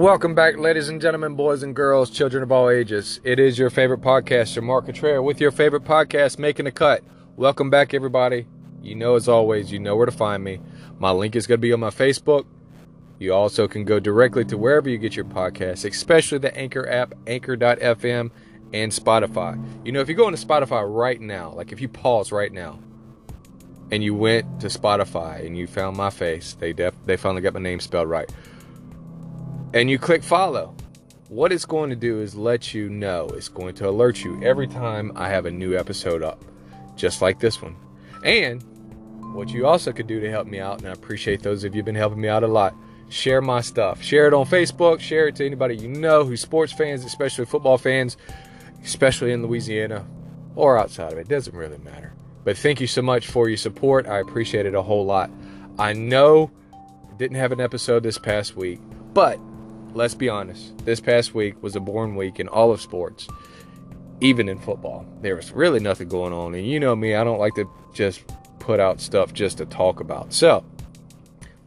Welcome back, ladies and gentlemen, boys and girls, children of all ages. It is your favorite podcaster, Mark Contreras, with your favorite podcast, Making a Cut. Welcome back, everybody. You know, as always, you know where to find me. My link is going to be on my Facebook. You also can go directly to wherever you get your podcasts, especially the Anchor app, anchor.fm, and Spotify. You know, if you go into Spotify right now, like if you pause right now, and you went to Spotify and you found my face, they def- they finally got my name spelled right and you click follow, what it's going to do is let you know, it's going to alert you every time I have a new episode up, just like this one. And what you also could do to help me out, and I appreciate those of you who've been helping me out a lot, share my stuff. Share it on Facebook, share it to anybody you know who's sports fans, especially football fans, especially in Louisiana or outside of it. It doesn't really matter. But thank you so much for your support. I appreciate it a whole lot. I know didn't have an episode this past week, but let's be honest, this past week was a boring week in all of sports, even in football. There was really nothing going on. And you know me, I don't like to just put out stuff just to talk about. So,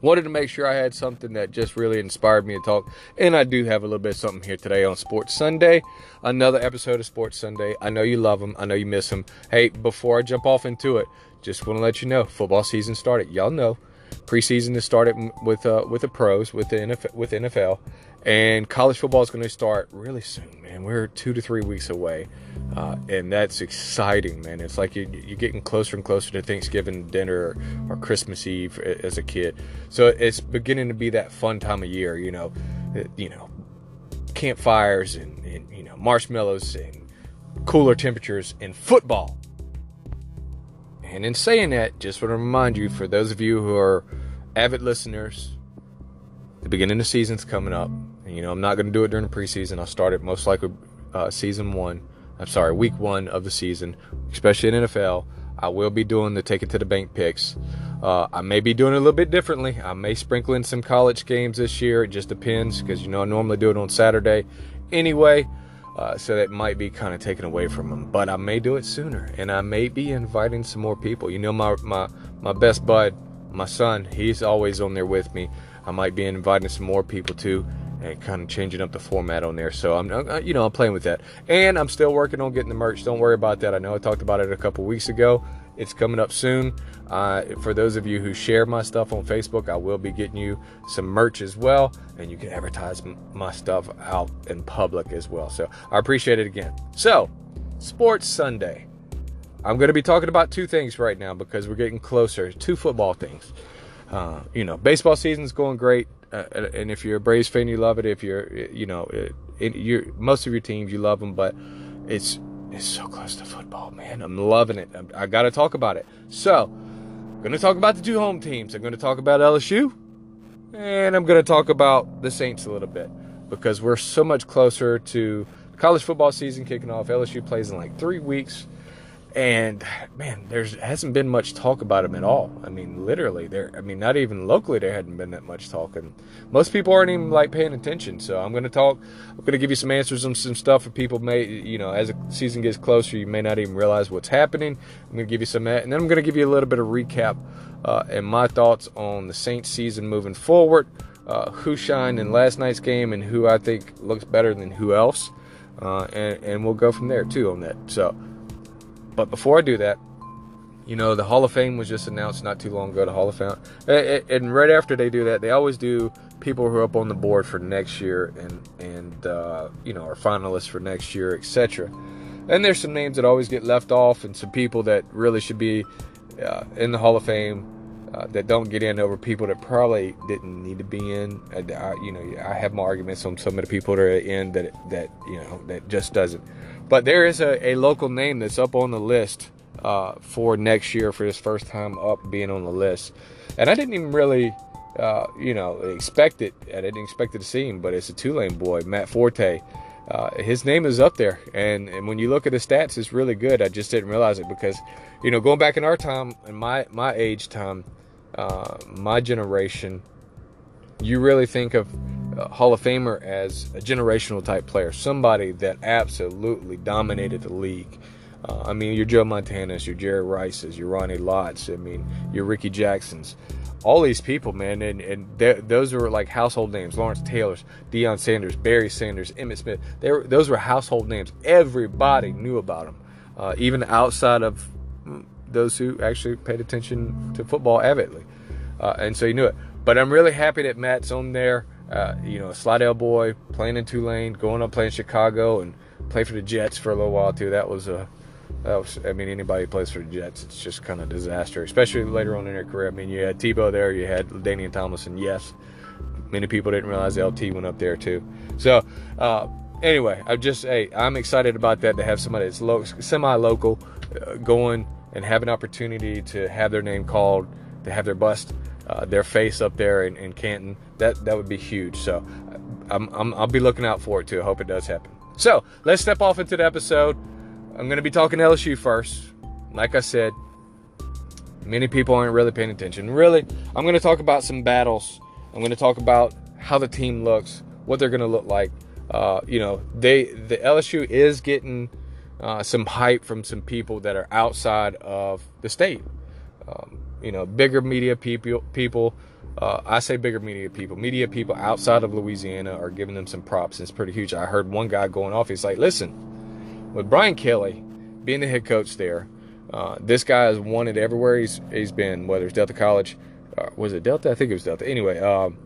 wanted to make sure I had something that just really inspired me to talk. And I do have a little bit of something here today on Sports Sunday. Another episode of Sports Sunday. I know you love them. I know you miss them. Hey, before I jump off into it, just want to let you know football season started. Y'all know preseason has started with uh, with the pros with the NFL, with NFL, and college football is going to start really soon, man. We're two to three weeks away, uh, and that's exciting, man. It's like you, are getting closer and closer to Thanksgiving dinner or, or, Christmas Eve as a kid. So it's beginning to be that fun time of year, you know, you know, campfires and, and you know marshmallows and cooler temperatures and football. And in saying that, just want to remind you, for those of you who are avid listeners, the beginning of the season's coming up. And, you know, I'm not going to do it during the preseason. I'll start it most likely uh, season one. I'm sorry, week one of the season, especially in NFL. I will be doing the take it to the bank picks. Uh, I may be doing it a little bit differently. I may sprinkle in some college games this year. It just depends because you know I normally do it on Saturday anyway. Uh, so that might be kind of taken away from them. But I may do it sooner, and I may be inviting some more people. You know, my my my best bud, my son, he's always on there with me. I might be inviting some more people too and kind of changing up the format on there. So I'm, uh, you know, I'm playing with that, and I'm still working on getting the merch. Don't worry about that. I know I talked about it a couple weeks ago. It's coming up soon. Uh, for those of you who share my stuff on Facebook, I will be getting you some merch as well, and you can advertise my stuff out in public as well. So I appreciate it again. So, Sports Sunday. I'm going to be talking about two things right now because we're getting closer. Two football things. Uh, you know, baseball season's going great, uh, and if you're a Braves fan, you love it. If you're, you know, it, you're most of your teams, you love them, but it's it's so close to football, man. I'm loving it. I'm, I got to talk about it. So, I'm going to talk about the two home teams. I'm going to talk about LSU, and I'm going to talk about the Saints a little bit because we're so much closer to college football season kicking off. LSU plays in like three weeks and man, there's hasn't been much talk about him at all. I mean, literally, there. I mean, not even locally, there hadn't been that much talk, and most people aren't even like paying attention. So I'm going to talk. I'm going to give you some answers on some stuff that people may, you know, as the season gets closer, you may not even realize what's happening. I'm going to give you some that, and then I'm going to give you a little bit of recap uh, and my thoughts on the Saints season moving forward. Uh, who shined in last night's game and who I think looks better than who else, uh, and and we'll go from there too on that. So. But before I do that, you know, the Hall of Fame was just announced not too long ago. The Hall of Fame, and right after they do that, they always do people who are up on the board for next year and and uh, you know are finalists for next year, etc. And there's some names that always get left off, and some people that really should be uh, in the Hall of Fame uh, that don't get in over people that probably didn't need to be in. I, you know, I have my arguments on some of the people that are in that that you know that just doesn't. But there is a, a local name that's up on the list uh, for next year for his first time up being on the list. And I didn't even really, uh, you know, expect it. I didn't expect it to see him, but it's a Tulane boy, Matt Forte. Uh, his name is up there, and, and when you look at his stats, it's really good. I just didn't realize it because, you know, going back in our time, in my my age time, uh, my generation, you really think of Hall of Famer as a generational type player, somebody that absolutely dominated the league. Uh, I mean, your Joe Montanas, your Jerry Rices, your Ronnie Lott's, I mean, your Ricky Jacksons. all these people, man, and and those were like household names: Lawrence Taylor's, Deion Sanders, Barry Sanders, Emmitt Smith. They were, those were household names. Everybody knew about them, uh, even outside of those who actually paid attention to football avidly, uh, and so you knew it. But I'm really happy that Matt's on there. Uh, you know, a Slidell boy playing in Tulane, going up playing Chicago, and play for the Jets for a little while too. That was a that was, I mean, anybody who plays for the Jets, it's just kind of disaster, especially later on in their career. I mean, you had Tebow there, you had LaDainian Tomlinson. Yes, many people didn't realize LT went up there too. So, uh, anyway, I'm just, hey, I'm excited about that to have somebody that's lo- semi-local uh, going and have an opportunity to have their name called, to have their bust, uh, their face up there in, in, Canton. That that would be huge. So, I'm, I'm, I'll be looking out for it too. I hope it does happen. So, let's step off into the episode. I'm going to be talking LSU first. Like I said, many people aren't really paying attention. Really, I'm going to talk about some battles. I'm going to talk about how the team looks, what they're going to look like. Uh, you know, they the LSU is getting uh, some hype from some people that are outside of the state. Um, you know, bigger media people. People, uh, I say bigger media people. Media people outside of Louisiana are giving them some props. It's pretty huge. I heard one guy going off. He's like, "Listen." with Brian Kelly being the head coach there, uh, this guy is wanted everywhere he's he's been, whether it's Delta College, uh, was it Delta? I think it was Delta. Anyway, um,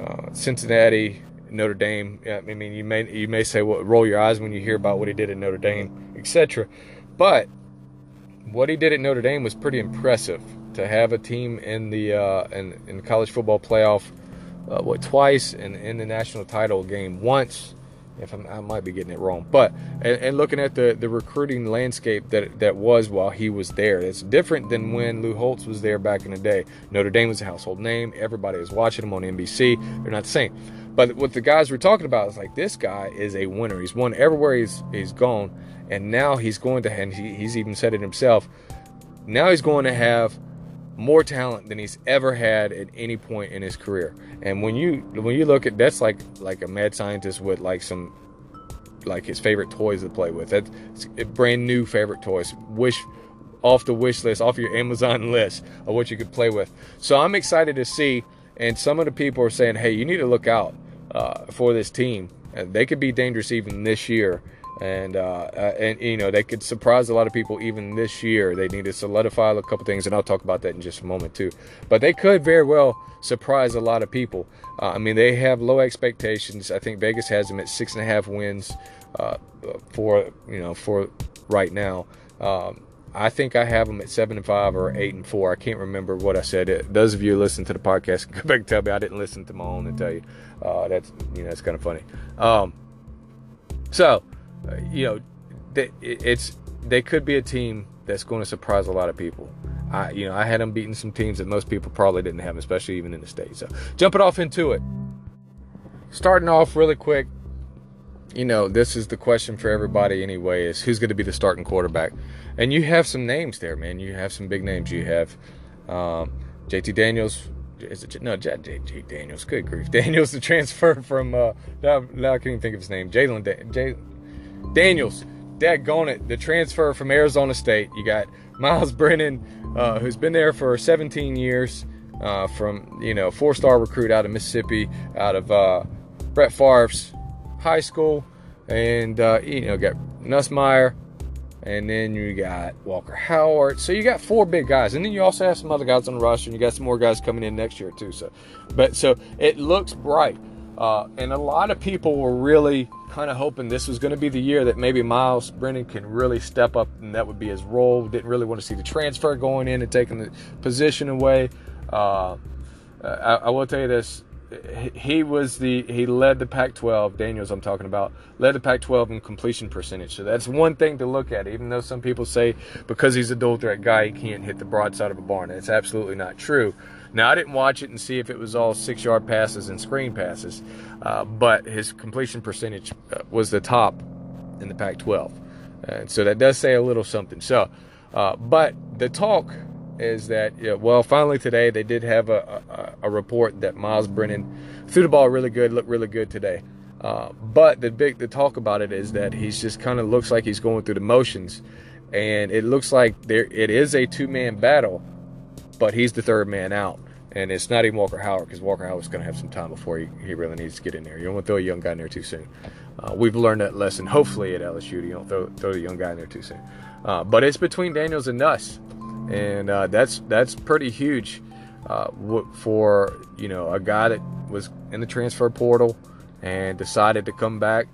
uh, Cincinnati, Notre Dame. I mean, you may you may say, well, roll your eyes when you hear about what he did at Notre Dame, etc. But what he did at Notre Dame was pretty impressive. To have a team in the uh, in, in college football playoff, uh, what twice, and in the national title game once if I'm, i might be getting it wrong, but and, and, looking at the, the recruiting landscape that that was while he was there, it's different than when Lou Holtz was there back in the day. Notre Dame was a household name; everybody was watching him on NBC. They're not the same. But what the guys were talking about is like this guy is a winner. He's won everywhere he's he's gone, and now he's going to and he, he's even said it himself. Now he's going to have more talent than he's ever had at any point in his career. And when you when you look at that's like like a mad scientist with like some like his favorite toys to play with. That's brand new favorite toys. Wish off the wish list, off your Amazon list of what you could play with. So I'm excited to see. And some of the people are saying, "Hey, you need to look out uh, for this team. They could be dangerous even this year." and uh, uh, and you know they could surprise a lot of people even this year. They need to solidify a couple things, and I'll talk about that in just a moment too. But they could very well surprise a lot of people. Uh, I mean, they have low expectations. I think Vegas has them at six and a half wins uh, for you know for right now. Um, I think I have them at seven and five or eight and four. I can't remember what I said. It, those of you who listen to the podcast go back and tell me I didn't listen to my own and tell you. Uh, that's you know that's kind of funny. Um, so uh, you know, they, it's they could be a team that's going to surprise a lot of people. I, you know, I had them beating some teams that most people probably didn't have, especially even in the states. So, jumping off into it, starting off really quick. You know, this is the question for everybody anyway: is who's going to be the starting quarterback? And you have some names there, man. You have some big names. You have um, JT Daniels. Is it no JT Daniels? Good grief, Daniels the transfer from uh, now, now I can't even think of his name. Jalen Jalen Daniels, daggone it, the transfer from Arizona State. You got Myles Brennan, uh, who's been there for 17 years, uh, from you know four-star recruit out of Mississippi, out of uh, Brett Favre's high school, and uh, you know got Nussmeier, and then you got Walker Howard. So you got four big guys, and then you also have some other guys on the roster, and you got some more guys coming in next year too. So, but so it looks bright. Uh, and a lot of people were really kind of hoping this was going to be the year that maybe Myles Brennan can really step up and that would be his role. Didn't really want to see the transfer going in and taking the position away. Uh, I, I, will tell you this. He was the he led the Pac-12. Daniels, I'm talking about, led the Pac-12 in completion percentage. So that's one thing to look at. Even though some people say because he's a dual threat guy, he can't hit the broadside of a barn. It's absolutely not true. Now, I didn't watch it and see if it was all six yard passes and screen passes, uh, but his completion percentage uh, was the top in the Pac 12. And so that does say a little something. So, uh, but the talk is that, yeah, well, finally today they did have a, a, a, report that Myles Brennan threw the ball really good, looked really good today. Uh, but the big the talk about it is that he's just kind of looks like he's going through the motions, and it looks like there it is a two man battle but he's the third man out. And it's not even Walker Howard because Walker Howard's going to have some time before he, he really needs to get in there. You don't want to throw a young guy in there too soon. Uh, we've learned that lesson, hopefully, at LSU. You don't throw, throw the young guy in there too soon. Uh, but it's between Daniels and Nuss. And uh, that's that's pretty huge uh, for you know a guy that was in the transfer portal and decided to come back.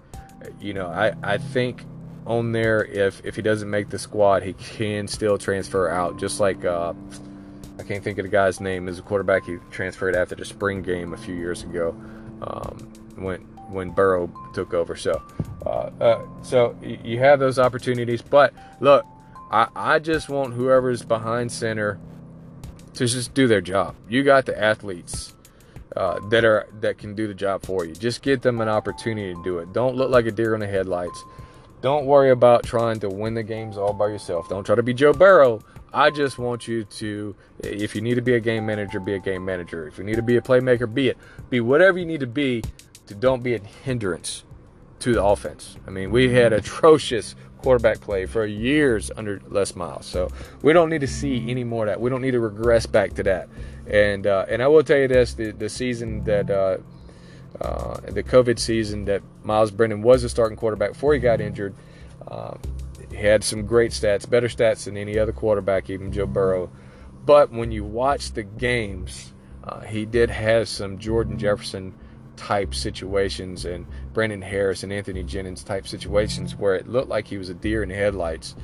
You know, I, I think on there if if he doesn't make the squad, he can still transfer out, just like uh, I can't think of the guy's name. Is a quarterback he transferred after the spring game a few years ago um, when when Burrow took over. So uh, uh, so you have those opportunities, but look, I I just want whoever's behind center to just do their job. You got the athletes. Uh, that are that can do the job for you. Just get them an opportunity to do it. Don't look like a deer in the headlights. Don't worry about trying to win the games all by yourself. Don't try to be Joe Burrow. I just want you to, if you need to be a game manager, be a game manager. If you need to be a playmaker, be it. Be whatever you need to be to don't be a hindrance to the offense. I mean, we had atrocious quarterback play for years under Les Miles. So we don't need to see any more of that. We don't need to regress back to that. And uh, and I will tell you this: the the season that uh, uh, the COVID season that Myles Brennan was a starting quarterback before he got injured. Um, he had some great stats, better stats than any other quarterback, even Joe Burrow. But when you watch the games, uh, he did have some Jordan Jefferson type situations and Brandon Harris and Anthony Jennings type situations where it looked like he was a deer in the headlights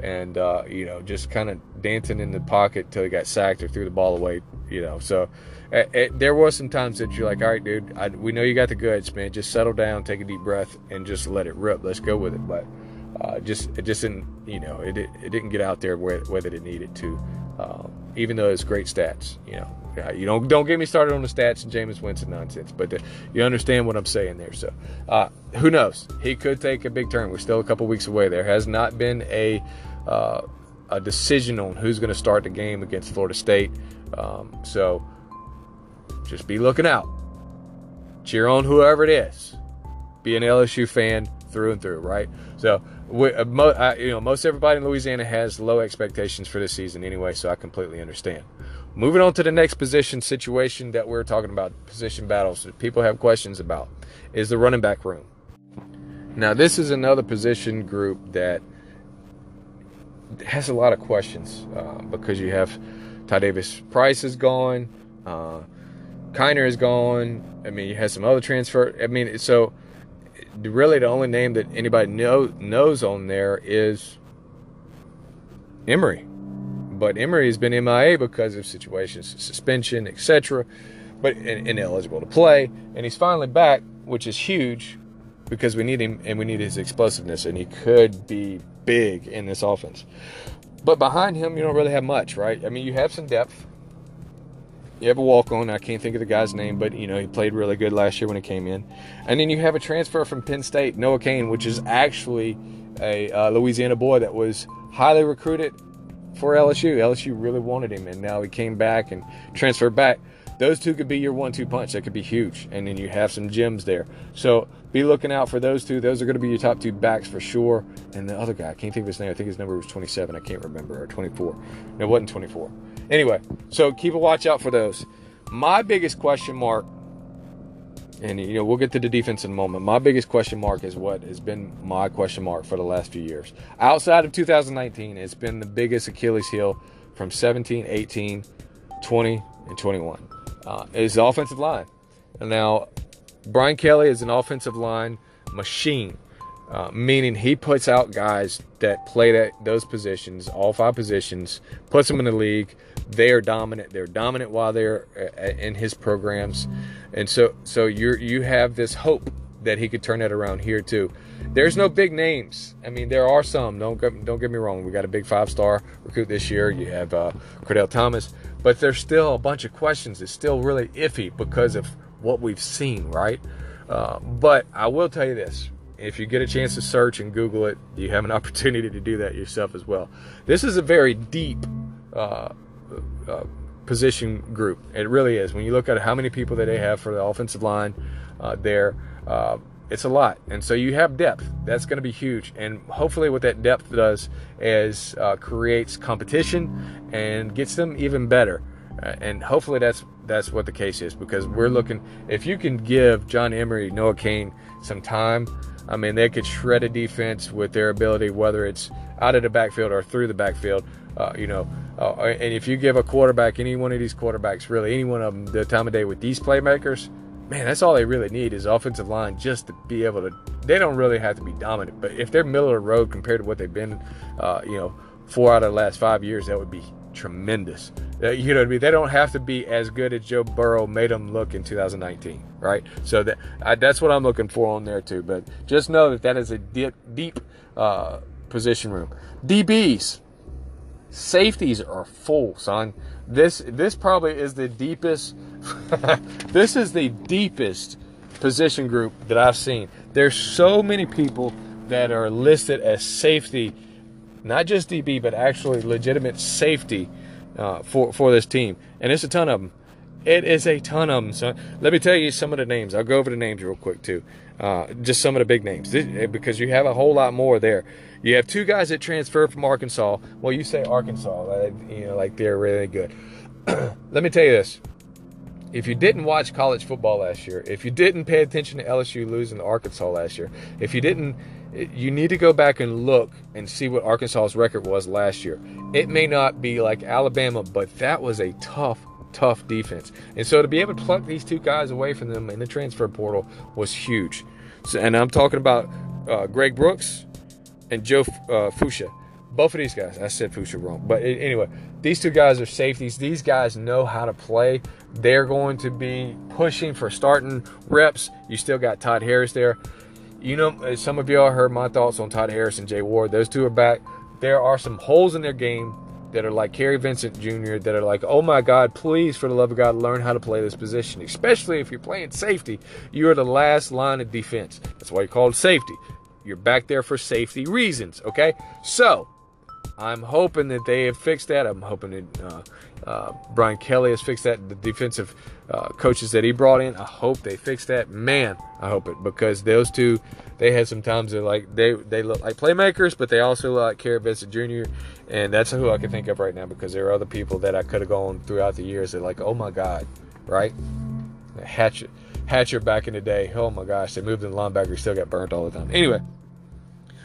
and uh, you know just kind of dancing in the pocket till he got sacked or threw the ball away you know. So it, it, there was some times that you're like all right dude I, we know you got the goods man. Just settle down take a deep breath and just let it rip. Let's go with it. But uh, just it just didn't you know it, it didn't get out there where, whether it needed to um, even though it's great stats you know you don't don't get me started on the stats and Jameis Winston nonsense, but the, you understand what I'm saying there. So, uh, who knows? He could take a big turn. We're still a couple weeks away. There has not been a uh, a decision on who's going to start the game against Florida State. Um, so just be looking out. Cheer on whoever it is. Be an LSU fan through and through, right? So, we, uh, mo, uh, you know, most everybody in Louisiana has low expectations for this season anyway, so I completely understand. Moving on to the next position situation that we're talking about, position battles that people have questions about, is the running back room. Now, this is another position group that has a lot of questions uh, because you have Ty Davis Price is gone, uh, Kiner is gone. I mean, you have some other transfer. I mean, so really the only name that anybody know, knows on there is Emery. But Emery has been MIA because of situations, suspension, etc. But ineligible to play, and he's finally back, which is huge because we need him and we need his explosiveness, and he could be big in this offense. But behind him, you don't really have much, right? I mean, you have some depth. You have a walk on. I can't think of the guy's name, but you know he played really good last year when he came in. And then you have a transfer from Penn State, Noah Cain, which is actually a uh, Louisiana boy that was highly recruited for LSU. LSU really wanted him, and now he came back and transferred back those two could be your one-two punch. That could be huge, and then you have some gems there. So be looking out for those two. Those are going to be your top two backs for sure. And the other guy, I can't think of his name. I think his number was 27. I can't remember or 24. No, it wasn't 24. Anyway, so keep a watch out for those. My biggest question mark, and you know we'll get to the defense in a moment. My biggest question mark is what has been my question mark for the last few years. Outside of 2019, it's been the biggest Achilles heel from 17, 18, 20, and 21 uh, is the offensive line. And now, Brian Kelly is an offensive line machine, uh, meaning he puts out guys that play that those positions, all five positions, puts them in the league. They are dominant. They're dominant while they're uh, in his programs, and so so you you have this hope that he could turn that around here too. There's no big names. I mean, there are some. Don't get, don't get me wrong. We got a big five star recruit this year. You have uh, Cordell Thomas, but there's still a bunch of questions. It's still really iffy because of what we've seen, right? Uh, but I will tell you this: if you get a chance to search and Google it, you have an opportunity to do that yourself as well. This is a very deep. Uh, uh, position group. It really is. When you look at how many people that they have for the offensive line uh, there, uh, it's a lot. And so you have depth. That's going to be huge. And hopefully, what that depth does is uh, creates competition and gets them even better. Uh, and hopefully that's that's what the case is because we're looking. If you can give John Emery, Noah Cain some time, I mean they could shred a defense with their ability, whether it's out of the backfield or through the backfield. Uh, you know, uh, and if you give a quarterback, any one of these quarterbacks, really any one of them, the time of day with these playmakers, man, that's all they really need is offensive line just to be able to. They don't really have to be dominant, but if they're middle of the road compared to what they've been, uh, you know, four out of the last five years, that would be tremendous. Uh, you know what I mean? They don't have to be as good as Joe Burrow made them look in 2019, right? So that I, that's what I'm looking for on there too. But just know that that is a deep, deep uh, position room. DBs, safeties are full, son. This this probably is the deepest. this is the deepest position group that I've seen. There's so many people that are listed as safety not just DB, but actually legitimate safety uh, for for this team, and it's a ton of them. It is a ton of them. So let me tell you some of the names. I'll go over the names real quick too. Uh, just some of the big names eh, because you have a whole lot more there. You have two guys that transferred from Arkansas. Well, you say Arkansas, you know, like they're really good. let me tell you this: if you didn't watch college football last year, if you didn't pay attention to LSU losing to Arkansas last year, if you didn't you need to go back and look and see what Arkansas's record was last year. It may not be like Alabama, but that was a tough, tough defense. And so to be able to pluck these two guys away from them in the transfer portal was huge. So, and I'm talking about uh, Greg Brooks and Joe uh, Foucha. Both of these guys, I said Foucha wrong, but anyway, these two guys are safeties. These guys know how to play. They're going to be pushing for starting reps. You still got Todd Harris there you know, uh, some of y'all heard my thoughts on Todd Harris and Jay Ward. Those two are back. There are some holes in their game that are like Kary Vincent Jr. that are like, oh my God, please, for the love of God, learn how to play this position. Especially if you're playing safety, you are the last line of defense. That's why you're called safety. You're back there for safety reasons, okay? So, I'm hoping that they have fixed that. I'm hoping that uh, uh, Brian Kelly has fixed that. The defensive uh, coaches that he brought in, I hope they fix that. Man, I hope it because those two, they had some times that like they they look like playmakers, but they also look like Vincent Jr. And that's who I can think of right now because there are other people that I could have gone throughout the years that like, oh my God, right? Hatcher, Hatcher back in the day, oh my gosh, they moved in the linebacker, still got burnt all the time. Anyway.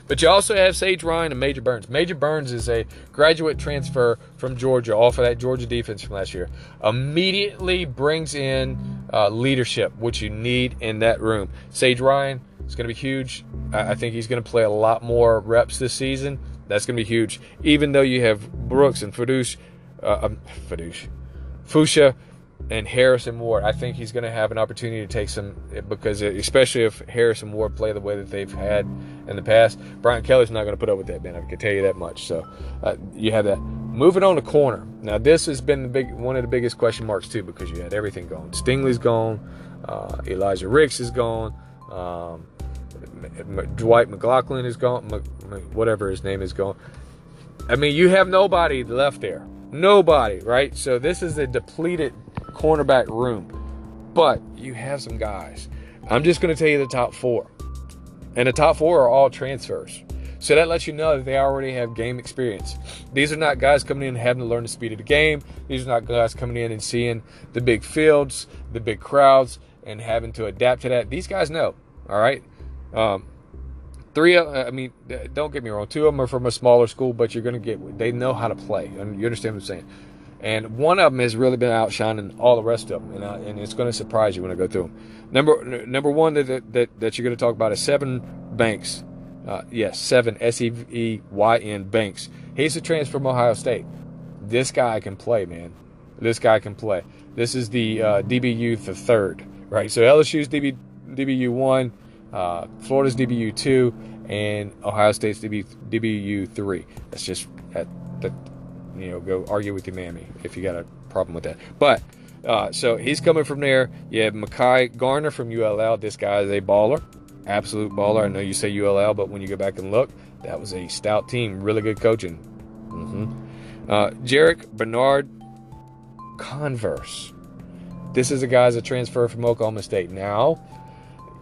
But you also have Sage Ryan and Major Burns. Major Burns is a graduate transfer from Georgia, off of that Georgia defense from last year. Immediately brings in uh, leadership, which you need in that room. Sage Ryan is going to be huge. I think he's going to play a lot more reps this season. That's going to be huge. Even though you have Brooks and Fadouche, uh, um, Fadouche, Foucha and Harris and Ward. I think he's going to have an opportunity to take some because especially if Harrison Ward play the way that they've had in the past, Brian Kelly's not going to put up with that, man. I can tell you that much. So uh, you have that. Moving on to corner. Now this has been the big one of the biggest question marks too because you had everything gone. Stingley's gone. Uh, Elijah Ricks is gone. Um, Dwight McLaughlin is gone. Whatever his name is gone. I mean, you have nobody left there. Nobody, right? So this is a depleted cornerback room. But you have some guys. I'm just going to tell you the top four. And the top four are all transfers. So that lets you know that they already have game experience. These are not guys coming in having to learn the speed of the game. These are not guys coming in and seeing the big fields, the big crowds, and having to adapt to that. These guys know. All right. Um, three, I mean, don't get me wrong. Two of them are from a smaller school, but you're going to get. They know how to play, and you understand what I'm saying. And one of them has really been outshining all the rest of them, and, uh, and it's going to surprise you when I go through them. Number number one that that, that you're going to talk about is Sevyn Banks. Uh, yes, Sevyn S E Y N Banks. He's a transfer from Ohio State. This guy can play, man. This guy can play. This is the uh, DBU the third, right? So LSU's DB, DBU one, uh, Florida's DBU two, and Ohio State's DB, DBU three. That's just that, that you know, go argue with your mammy if you got a problem with that. But uh, so he's coming from there. You have Mekhi Garner from ULL. This guy is a baller, absolute baller. I know you say ULL, but when you go back and look, that was a stout team, really good coaching. Mm-hmm. Uh, Jarrick Bernard Converse. This is a guy's a transfer from Oklahoma State. Now,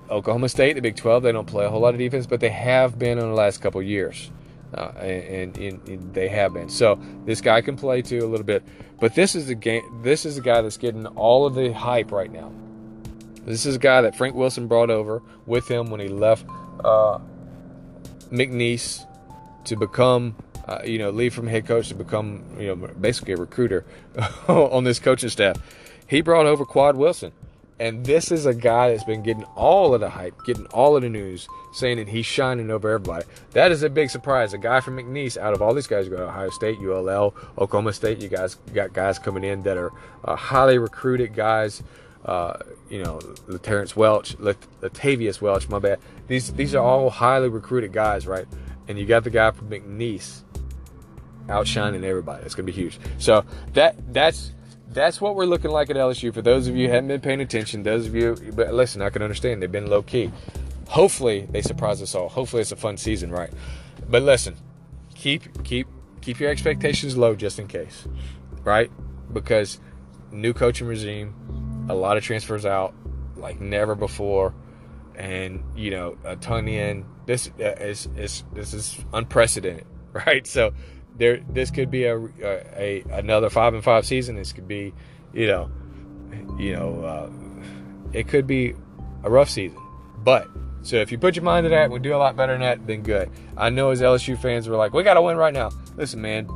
Oklahoma State, the Big 12, they don't play a whole lot of defense, but they have been in the last couple years. Uh, and, and, and, they have been. So this guy can play too a little bit, but this is the game. This is the guy that's getting all of the hype right now. This is a guy that Frank Wilson brought over with him when he left uh, McNeese to become, uh, you know, leave from head coach to become, you know, basically a recruiter on this coaching staff. He brought over Quad Wilson. And this is a guy that's been getting all of the hype, getting all of the news, saying that he's shining over everybody. That is a big surprise. A guy from McNeese, out of all these guys, go to Ohio State, ULL, Oklahoma State. You guys got guys coming in that are uh, highly recruited guys. Uh, you know, Terrence Welch, Latavius Welch, my bad. These these are all highly recruited guys, right? And you got the guy from McNeese outshining everybody. It's gonna be huge. So that that's that's what we're looking like at LSU. For those of you who haven't been paying attention, those of you, but listen, I can understand they've been low key. Hopefully they surprise us all. Hopefully it's a fun season, right? But listen, keep keep keep your expectations low just in case, right? Because new coaching regime, a lot of transfers out like never before, and you know a ton in. This uh, is is this is unprecedented, right? So there this could be a, a, a, another five and five season. This could be, you know, you know, uh, it could be a rough season. But so if you put your mind to that, we do a lot better than that. Then good. I know as LSU fans, we're like, we got to win right now. Listen, man,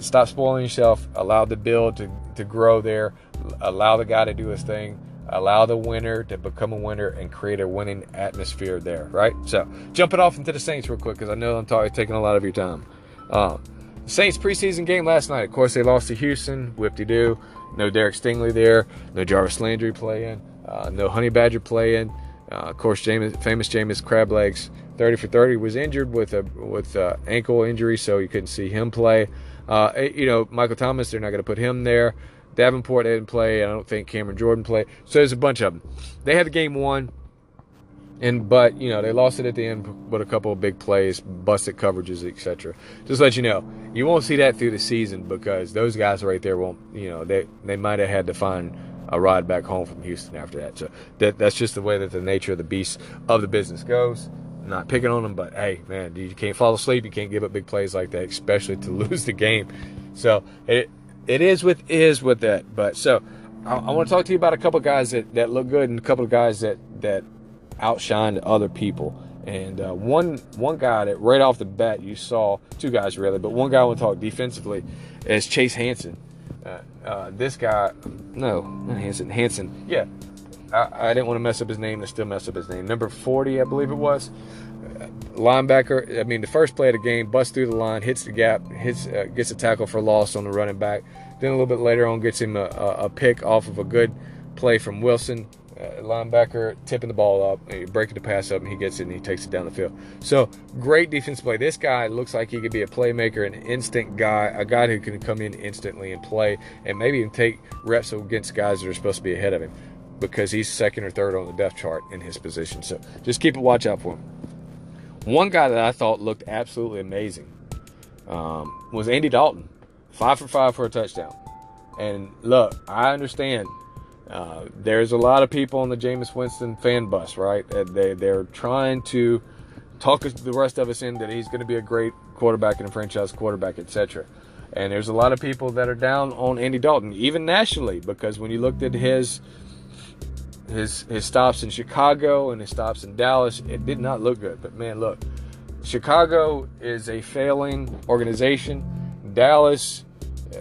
stop spoiling yourself. Allow the build to to grow there. Allow the guy to do his thing. Allow the winner to become a winner and create a winning atmosphere there, right? So, jumping off into the Saints real quick because I know I'm talking, taking a lot of your time. Um, Saints preseason game last night. Of course, they lost to Houston. Whip-de-doo. No Derek Stingley there. No Jarvis Landry playing. Uh, no Honey Badger playing. Uh, of course, James, famous Jameis Crablegs, 30 for 30, was injured with a with a ankle injury, so you couldn't see him play. Uh, eh, you know, Michael Thomas, they're not going to put him there. Davenport didn't play. I don't think Cameron Jordan played. So there's a bunch of them. They had the game won. And but you know they lost it at the end with a couple of big plays, busted coverages, etc. Just let you know, you won't see that through the season because those guys right there won't. You know they they might have had to find a ride back home from Houston after that. So that that's just the way that the nature of the beast of the business goes. Not picking on them, but hey, man, you can't fall asleep. You can't give up big plays like that, especially to lose the game. So it it is with is with that. But so I, I want to talk to you about a couple of guys that that look good and a couple of guys that that outshined other people. And uh, one one guy that right off the bat you saw two guys really, but one guy I want to talk defensively is Chase Hansen. Uh, uh, this guy, no, not Hansen, Hansen. Yeah, I, I, didn't want to mess up his name. I still mess up his name. Number 40, I believe it was. Uh, linebacker. I mean, the first play of the game, busts through the line, hits the gap, hits, uh, gets a tackle for loss on the running back. Then a little bit later on, gets him a, a pick off of a good play from Wilson uh, linebacker tipping the ball up, breaking the pass up, and he gets it and he takes it down the field. So great defense play. This guy looks like he could be a playmaker, an instant guy, a guy who can come in instantly and play, and maybe even take reps against guys that are supposed to be ahead of him because he's second or third on the depth chart in his position. So just keep a watch out for him. One guy that I thought looked absolutely amazing um, was Andy Dalton, five for five for a touchdown. And look, I understand uh, there's a lot of people on the Jameis Winston fan bus, right? They they're trying to talk the rest of us in that he's going to be a great quarterback and a franchise quarterback, etc. And there's a lot of people that are down on Andy Dalton, even nationally, because when you looked at his his his stops in Chicago and his stops in Dallas, it did not look good. But man, look, Chicago is a failing organization. Dallas,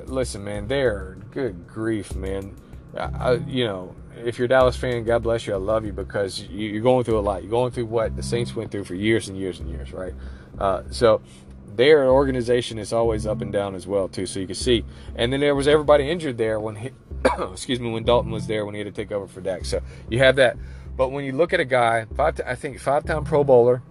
listen, man, they're good grief, man I, you know, if you're a Dallas fan, God bless you. I love you because you, are going through a lot. You're going through what the Saints went through for years and years and years, right? Uh, so their organization is always up and down as well too. So you can see. And then there was everybody injured there when he, excuse me, when Dalton was there when he had to take over for Dak. So you have that. But when you look at a guy, five, I think five-time Pro Bowler,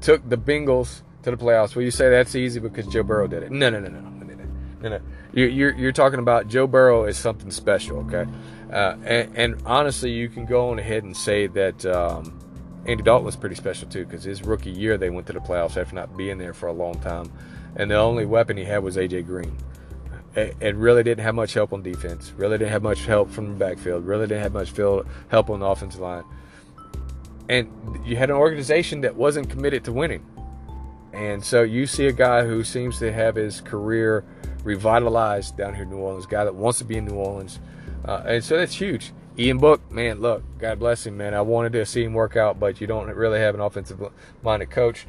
took the Bengals to the playoffs. Well, you say that's easy because Joe Burrow did it. No, no, no, no, no, no, no. no. You're, you're, you're talking about Joe Burrow is something special, okay? Uh, and, and, honestly, you can go on ahead and say that um, Andy Dalton was pretty special too, because his rookie year they went to the playoffs after not being there for a long time, and the only weapon he had was AJ Green. And really didn't have much help on defense. Really didn't have much help from the backfield. Really didn't have much field help on the offensive line. And you had an organization that wasn't committed to winning. And so you see a guy who seems to have his career revitalized down here in New Orleans, guy that wants to be in New Orleans. Uh, and so that's huge. Ian Book, man, look, God bless him, man. I wanted to see him work out, but you don't really have an offensive minded coach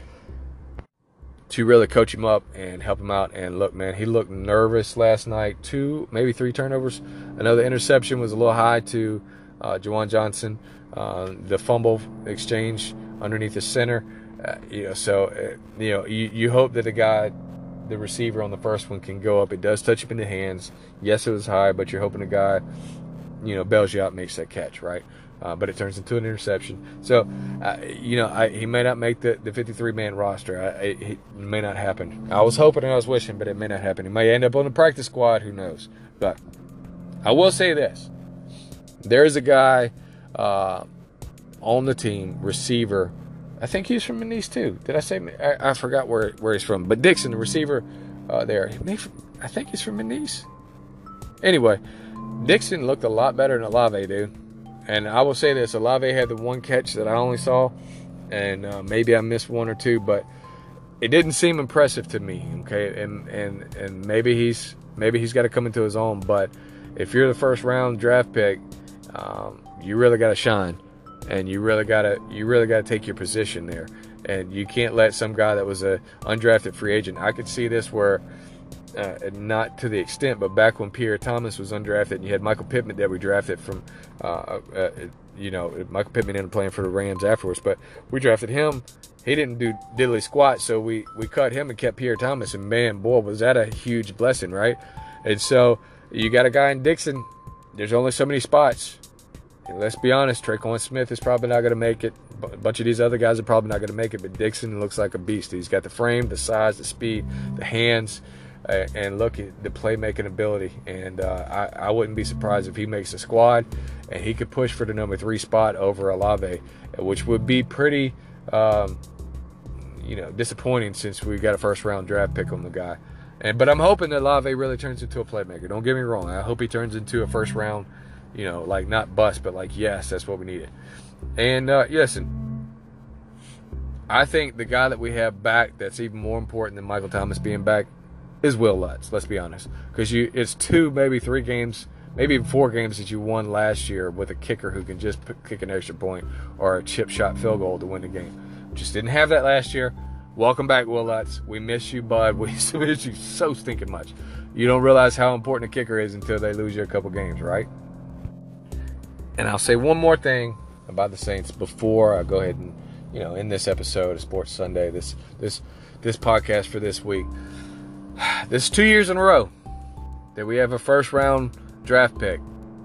to really coach him up and help him out. And look, man, he looked nervous last night. Two, maybe three turnovers. Another interception was a little high to uh, Juwan Johnson. Uh, the fumble exchange underneath the center. Uh, you know, so uh, you know, you, you hope that the guy, the receiver on the first one, can go up. It does touch him in the hands. Yes, it was high, but you're hoping the guy, you know, bails you out, makes that catch, right? uh, but it turns into an interception. So, uh, you know, I, he may not make the, the 53 man roster. I, it, it, may not happen. I was hoping and I was wishing, but it may not happen. He may end up on the practice squad. Who knows? But I will say this there's a guy uh, on the team, receiver. I think he's from McNeese too. Did I say? I, I forgot where, where he's from. But Dixon, the receiver uh, there, I think he's from McNeese. Anyway, Dixon looked a lot better than Olave, dude. And I will say this: Olave had the one catch that I only saw, and uh, maybe I missed one or two, but it didn't seem impressive to me. Okay, and and and maybe he's maybe he's got to come into his own. But if you're the first round draft pick, um, you really got to shine, and you really got to you really got to take your position there, and you can't let some guy that was a undrafted free agent. I could see this where uh, not to the extent, but back when Pierre Thomas was undrafted, and you had Michael Pittman that we drafted from, uh, uh, uh, you know, Michael Pittman ended up playing for the Rams afterwards, but we drafted him. He didn't do diddly squat, so we we cut him and kept Pierre Thomas, and man, boy, was that a huge blessing, right? And so you got a guy in Dixon. There's only so many spots. Let's be honest, Tre'Quan Smith is probably not going to make it. A bunch of these other guys are probably not going to make it, but Dixon looks like a beast. He's got the frame, the size, the speed, the hands and look at the playmaking ability. And uh, I, I, wouldn't be surprised if he makes a squad and he could push for the number three spot over Olave, which would be pretty, um, you know, disappointing since we got a first round draft pick on the guy. And but I'm hoping that Olave really turns into a playmaker. Don't get me wrong. I hope he turns into a first round, you know, like not bust, but like yes, that's what we needed. And uh, listen, I think the guy that we have back that's even more important than Michael Thomas being back is Wil Lutz. Let's be honest, because you it's two, maybe three games, maybe four games that you won last year with a kicker who can just kick an extra point or a chip shot field goal to win the game. Just didn't have that last year. Welcome back, Wil Lutz. We miss you, bud. We miss you so stinking much. You don't realize how important a kicker is until they lose you a couple games, right? And I'll say one more thing about the Saints before I go ahead and, you know, in this episode of Sports Sunday, this this this podcast for this week. This is two years in a row that we have a first round draft pick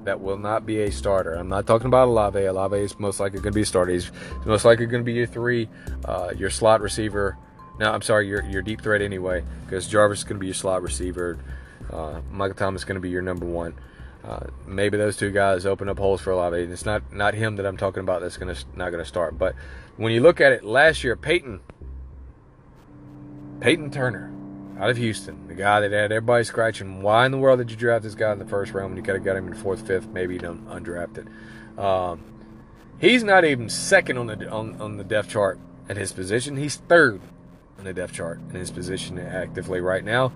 that will not be a starter. I'm not talking about Olave. Olave is most likely going to be a starter. He's most likely going to be your three, uh, your slot receiver. No, I'm sorry, your your deep threat anyway, because Jarvis is going to be your slot receiver. Uh, Michael Thomas is going to be your number one. Uh, maybe those two guys open up holes for Olave. And it's not not him that I'm talking about. That's to not to start. But when you look at it, last year Payton, Payton Turner, out of Houston, the guy that had everybody scratching. Why in the world did you draft this guy in the first round when you could have got him in the fourth, fifth, maybe even undrafted? Um, he's not even second on the on, on the depth chart at his position. He's third on the depth chart in his position actively right now.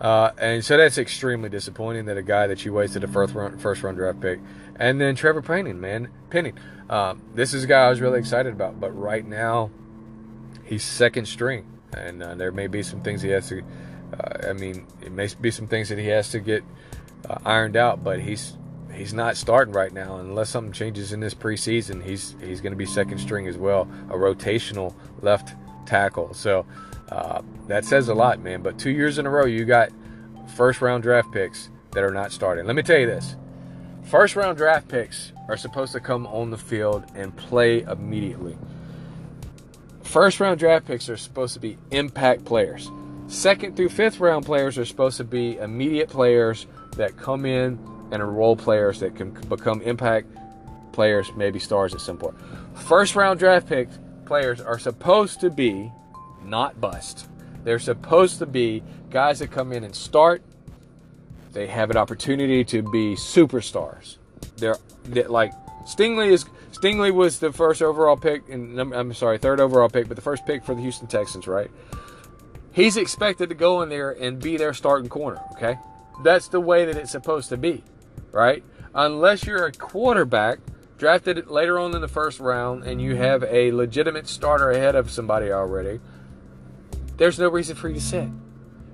Uh, and so that's extremely disappointing that a guy that you wasted a first round, first round draft pick. And then Trevor Penning, man. Penning. Uh, this is a guy I was really excited about. But right now, he's second string. And uh, there may be some things he has to uh, I mean, it may be some things that he has to get uh, ironed out, but he's he's not starting right now unless something changes in this preseason. He's he's going to be second string as well, a rotational left tackle. So uh, that says a lot, man. But two years in a row, you got first round draft picks that are not starting. Let me tell you this: first round draft picks are supposed to come on the field and play immediately. First round draft picks are supposed to be impact players. Second through fifth round players are supposed to be immediate players that come in and are role players that can become impact players, maybe stars at some point. First round draft pick players are supposed to be not bust. They're supposed to be guys that come in and start. They have an opportunity to be superstars. They're, they're like Stingley is Stingley was the first overall pick, and I'm sorry, third overall pick, but the first pick for the Houston Texans, right? He's expected to go in there and be their starting corner, okay? That's the way that it's supposed to be, right? Unless you're a quarterback drafted later on in the first round and you have a legitimate starter ahead of somebody already, there's no reason for you to sit.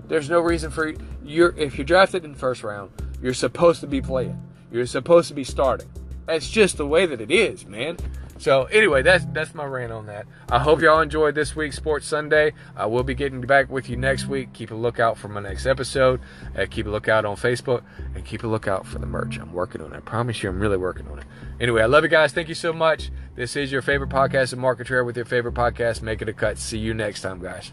There's no reason for you. You're, if you're drafted in the first round, you're supposed to be playing. You're supposed to be starting. That's just the way that it is, man. So anyway, that's that's my rant on that. I hope y'all enjoyed this week's Sports Sunday. I will be getting back with you next week. Keep a lookout for my next episode. Uh, keep a lookout on Facebook and keep a lookout for the merch. I'm working on it. I promise you, I'm really working on it. Anyway, I love you guys. Thank you so much. This is your favorite podcast of Mark Contreras with your favorite podcast. Make it a cut. See you next time, guys.